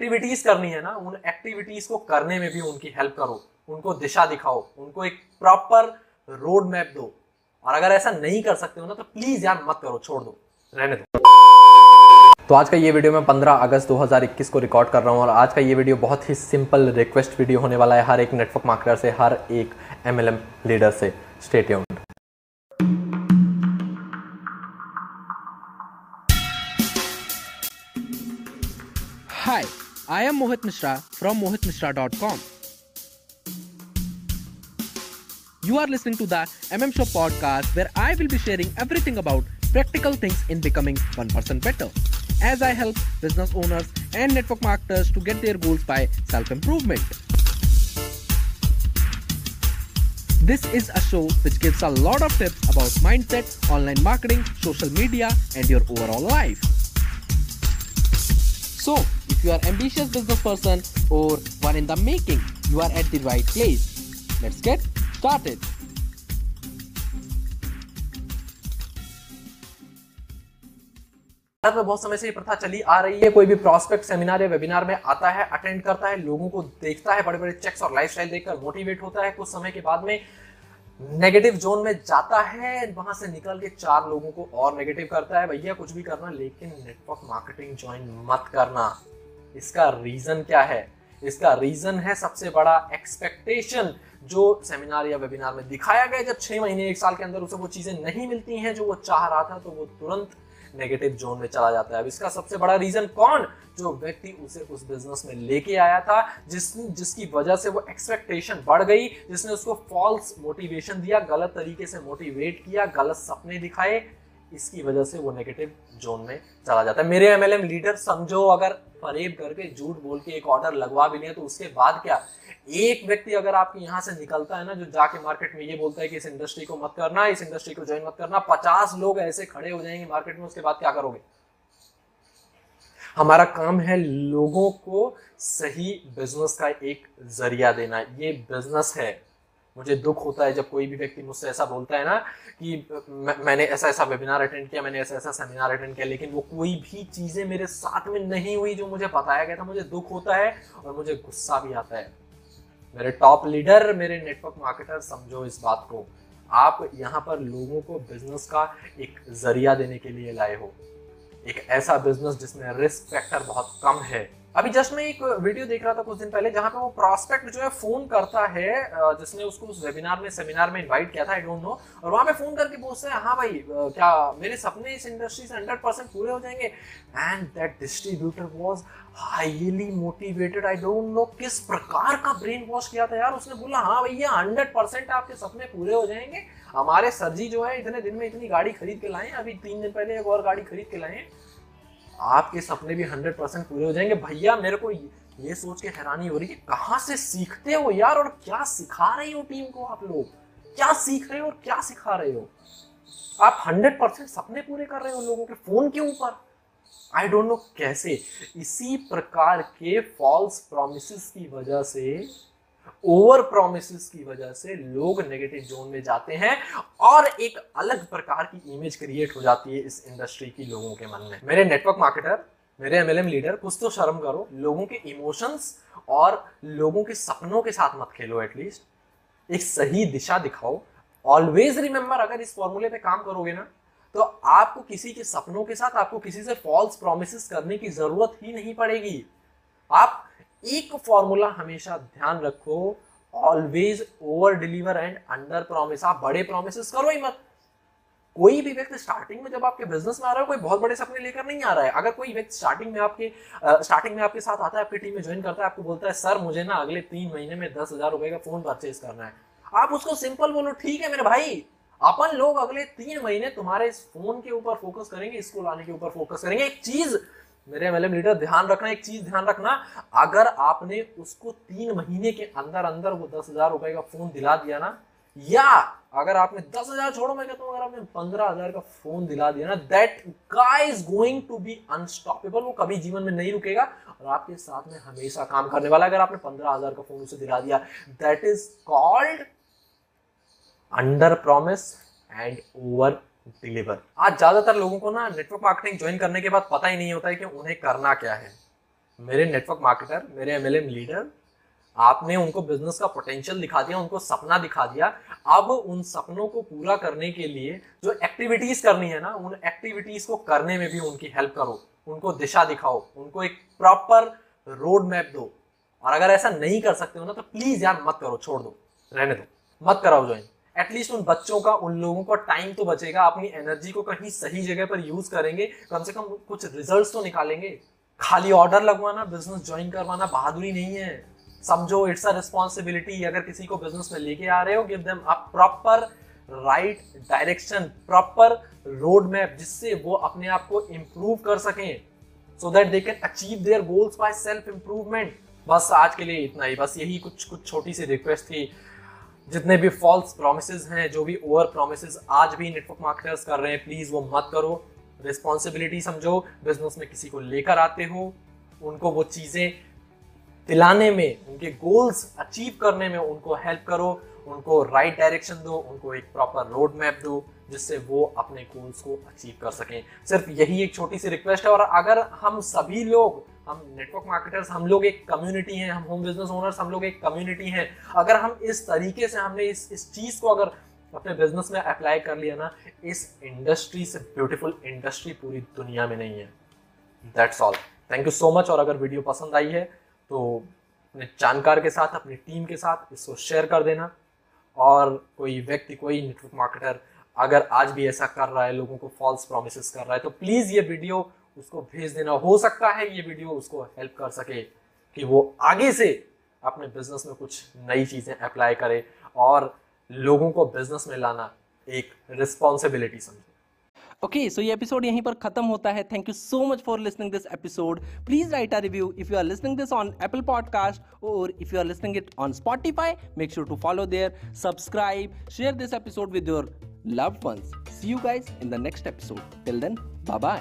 Activities करनी है ना उन एक्टिविटीज़ को करने में भी उनकी हेल्प करो उनको दिशा दिखाओ उनको एक प्रॉपर रोड मैप दो। और अगर ऐसा नहीं कर सकते हो ना तो प्लीज़ यार मत करो छोड़ दो रहने दो। तो आज का ये वीडियो मैं 15 अगस्त 2021 को रिकॉर्ड कर रहा हूँ और आज का ये वीडियो बहुत ही सिंपल रिक्वेस्ट वीडियो होने वाला है हर एक नेटवर्क मार्केटर से हर एक एमएलएम लीडर से। State Hi, I am Mohit Mishra from mohitmishra.com. You are listening to the MM Show podcast where I will be sharing everything about practical things in becoming 1% better as I help business owners and network marketers to get their goals by self improvement. This is a show which gives a lot of tips about mindset, online marketing, social media, and your overall life. So, if you are ambitious business person or one in the making, you are at the right place. Let's get started. Bharat में बहुत समय से ये प्रथा चली आ रही है कोई भी प्रोस्पेक्ट सेमिनार या वेबिनार में आता है अटेंड करता है लोगों को देखता है बड़े बड़े चेक्स और लाइफस्टाइल देखकर मोटिवेट होता है कुछ समय के बाद में नेगेटिव जोन में जाता है वहाँ से निकल के चार लोगों को और नेगेटिव करता है भैया कुछ भी करना लेकिन नेटवर्क मार्केटिंग ज्वाइन मत करना इसका रीजन क्या है? इसका रीजन है सबसे बड़ा एक्सपेक्टेशन जो सेमिनार या वेबिनार में दिखाया गया जब छह महीने, एक साल के अंदर उसे वो चीज़ें नहीं मिलती हैं जो वो चाह रहा था तो वो तुरंत नेगेटिव जोन में चला जाता है। अब इसका सबसे बड़ा रीजन कौन? जो व्यक्ति उसे उस बिज़नेस में लेके आया था, जिस, जिसकी वजह से वो एक्सपेक्टेशन बढ़ गई, जिसने उसको फॉल्स मोटिवेशन दिया, गलत तरीके से मोटिवेट किया, गलत सपने दिखाए इसकी वजह से वो नेगेटिव जोन में चला जाता है। मेरे एमएलएम लीडर समझो, अगर फरेब करके झूठ बोल के एक ऑर्डर लगवा भी लिया तो उसके बाद क्या? एक व्यक्ति अगर आपके यहाँ से निकलता है ना, जो जाके मार्केट में ये बोलता है कि इस इंडस्ट्री को मत करना, इस इंडस्ट्री को ज्वाइन मत करना, पचास लोग ऐसे खड़े हो जाएँगे मार्केट में, उसके बाद क्या करोगे? हमारा काम है लोगों को सही बिज़नेस का एक ज़रिया देना। ये बिज़नेस है। मुझे दुख होता है जब कोई भी व्यक्ति मुझसे ऐसा बोलता है ना कि मैंने ऐसा ऐसा वेबिनार अटेंड किया, मैंने ऐसा ऐसा सेमिनार अटेंड किया, लेकिन वो कोई भी चीज़ें मेरे साथ में नहीं हुई जो मुझे बताया गया था। मुझे दुख होता है और मुझे गुस्सा भी आता है। मेरे टॉप लीडर मेरे नेटवर्क मार्केटर समझो इस बात को। आप यहाँ पर लोगों को बिज़नेस का एक ज़रिया देने के लिए लाए हो। एक ऐसा बिज़नेस जिसमें रिस्क फैक्टर बहुत कम है। अभी जस्ट मैं एक वीडियो देख रहा था कुछ दिन पहले जहाँ पे वो प्रॉस्पेक्ट जो है फ़ोन करता है जिसने उसको उस वेबिनार में सेमिनार में इनवाइट किया था आई डोंट नो और वहाँ पे फ़ोन करके पूछते हैं हाँ भाई क्या मेरे सपने इस इंडस्ट्री से हंड्रेड परसेंट पूरे हो जाएँगे? And that distributor was highly motivated I don't know किस प्रकार का ब्रेन वॉश किया था यार। उसने बोला हाँ भैया हंड्रेड परसेंट आपके सपने पूरे हो जाएँगे। हमारे सर जी जो है, इतने दिन में इतनी गाड़ी खरीद के लाए। अभी तीन दिन पहले एक और गाड़ी खरीद के लाए। आपके सपने भी हंड्रेड परसेंट पूरे हो जाएँगे। भैया, मेरे को ये सोच के हैरानी हो रही है कहाँ से सीखते हो यार और क्या सिखा रहे हो टीम को आप लोग? क्या सीख रहे हो और क्या सिखा रहे हो? आप हंड्रेड परसेंट सपने पूरे कर रहे हो लोगों के फ़ोन के ऊपर। आई डोंट नो कैसे। इसी प्रकार के फॉल्स प्रोमिस की वजह से ओवर प्रोमिस की वजह से लोग नेगेटिव जोन में जाते हैं और एक अलग प्रकार की इमेज क्रिएट हो जाती है इस इंडस्ट्री की लोगों के मन में। मेरे नेटवर्क मार्केटर मेरे एमएलएम लीडर कुछ तो शर्म करो, लोगों के इमोशंस और लोगों के सपनों के साथ मत खेलो एटलीस्ट एक सही दिशा दिखाओ। ऑलवेज रिमेंबर अगर इस फॉर्मूले पे काम करोगे ना तो आपको किसी के सपनों के साथ, आपको किसी से फॉल्स प्रोमिस करने की ज़रूरत ही नहीं पड़ेगी। आप एक फॉर्मूला हमेशा ध्यान रखो always over deliver and under promise आप बड़े प्रोमिस करो ही मत। कोई भी व्यक्ति स्टार्टिंग में जब आपके बिज़नेस में आ रहा है, कोई बहुत बड़े सपने लेकर नहीं आ रहा है। अगर कोई व्यक्ति स्टार्टिंग में आपके स्टार्टिंग में आपके साथ आता है, आपकी टीम में ज्वाइन करता है, आपको बोलता है, सर, मुझे ना अगले तीन महीने में दस हज़ार रुपए का फ़ोन परचेज करना है। आप उसको सिंपल बोलो, ठीक है मेरे भाई, अपन लोग अगले तीन महीने तुम्हारे इस फ़ोन के ऊपर फोकस करेंगे, इसको लाने के ऊपर फोकस करेंगे। एक चीज़ मेरे एमएलएम लीडर ध्यान रखना, एक चीज़ ध्यान रखना, अगर आपने उसको तीन महीने के अंदर अंदर वो दस हज़ार रुपए का फ़ोन दिला दिया ना, या अगर आपने दस हज़ार छोड़ो, मैं कहता हूँ, अगर आपने पंद्रह हज़ार का फ़ोन दिला दिया ना that guy is going to be unstoppable वो कभी जीवन में नहीं रुकेगा, और आपके साथ में हमेशा काम करने वाला अगर आपने पंद्रह हज़ार का फ़ोन उसे दिला दिया। That is called under promise and over deliver आज ज़्यादातर लोगों को ना नेटवर्क मार्केटिंग ज्वाइन करने के बाद पता ही नहीं होता है कि उन्हें करना क्या है। मेरे नेटवर्क मार्केटर मेरे एमएलएम लीडर आपने उनको बिज़नेस का पोटेंशियल दिखा दिया, उनको सपना दिखा दिया। अब उन सपनों को पूरा करने के लिए जो एक्टिविटीज़ करनी है ना, उन एक्टिविटीज़ को करने में भी उनकी हेल्प करो। उनको दिशा दिखाओ, उनको एक प्रॉपर रोड मैप दो। और अगर ऐसा नहीं कर सकते हो ना तो प्लीज़ यार मत करो, छोड़ दो। रहने दो। मत कराओ ज्वाइन एटलीस्ट उन बच्चों का, उन लोगों का टाइम तो बचेगा। अपनी एनर्जी को कहीं सही जगह पर यूज़ करेंगे, कम से कम कुछ रिजल्ट्स तो निकालेंगे। खाली ऑर्डर लगवाना बिज़नेस ज्वाइन करवाना बहादुरी नहीं है। समझो इट्स अ रिस्पॉन्सिबिलिटी अगर किसी को बिज़नेस में लेके आ रहे हो give them a proper right direction proper road map जिससे वो अपने आप को इम्प्रूव कर सकें। So that they can achieve their goals by self improvement बस आज के लिए इतना ही। बस यही कुछ कुछ छोटी सी रिक्वेस्ट थी। जितने भी फॉल्स प्रोमिस हैं, जो भी ओवर प्रोमिस आज भी नेटवर्क मार्केटर्स कर रहे हैं प्लीज़ वो मत करो। रिस्पॉन्सिबिलिटी समझो बिज़नेस में किसी को लेकर आते हो, उनको वो चीज़ें दिलाने में, उनके गोल्स अचीव करने में उनको हेल्प करो, उनको राइट right डायरेक्शन दो, उनको एक प्रॉपर रोड मैप दो, जिससे वो अपने गोल्स को अचीव कर सकें। सिर्फ़ यही एक छोटी सी रिक्वेस्ट है और अगर हम सभी लोग हम नेटवर्क मार्केटर्स हम लोग एक कम्युनिटी हैं, हम होम बिज़नेस ओनर्स हम लोग एक कम्युनिटी हैं। अगर हम इस तरीके से हमने इस इस चीज़ को अगर अपने बिज़नेस में अप्लाई कर लिया ना, इस इंडस्ट्री से ब्यूटीफुल इंडस्ट्री पूरी दुनिया में नहीं है। That's all thank you so much और अगर वीडियो पसंद आई है तो अपने जानकार के साथ, अपनी टीम के साथ इसको शेयर कर देना। और कोई व्यक्ति, कोई नेटवर्क मार्केटर अगर आज भी ऐसा कर रहा है, लोगों को फॉल्स प्रोमिस कर रहा है तो प्लीज़ ये वीडियो उसको भेज देना। हो सकता है ये वीडियो उसको हेल्प कर सके कि वो आगे से अपने बिज़नेस में कुछ नई चीज़ें अप्लाई करे और लोगों को बिज़नेस में लाना एक रिस्पॉन्सिबिलिटी समझे। ओके सो ये एपिसोड यहीं पर खत्म होता है। Thank you so much for listening this episode please write a review if you are listening this on Apple podcast और if you are listening it on Spotify make sure to follow there subscribe share this episode with your loved ones. See you guys in the next episode. Till then bye bye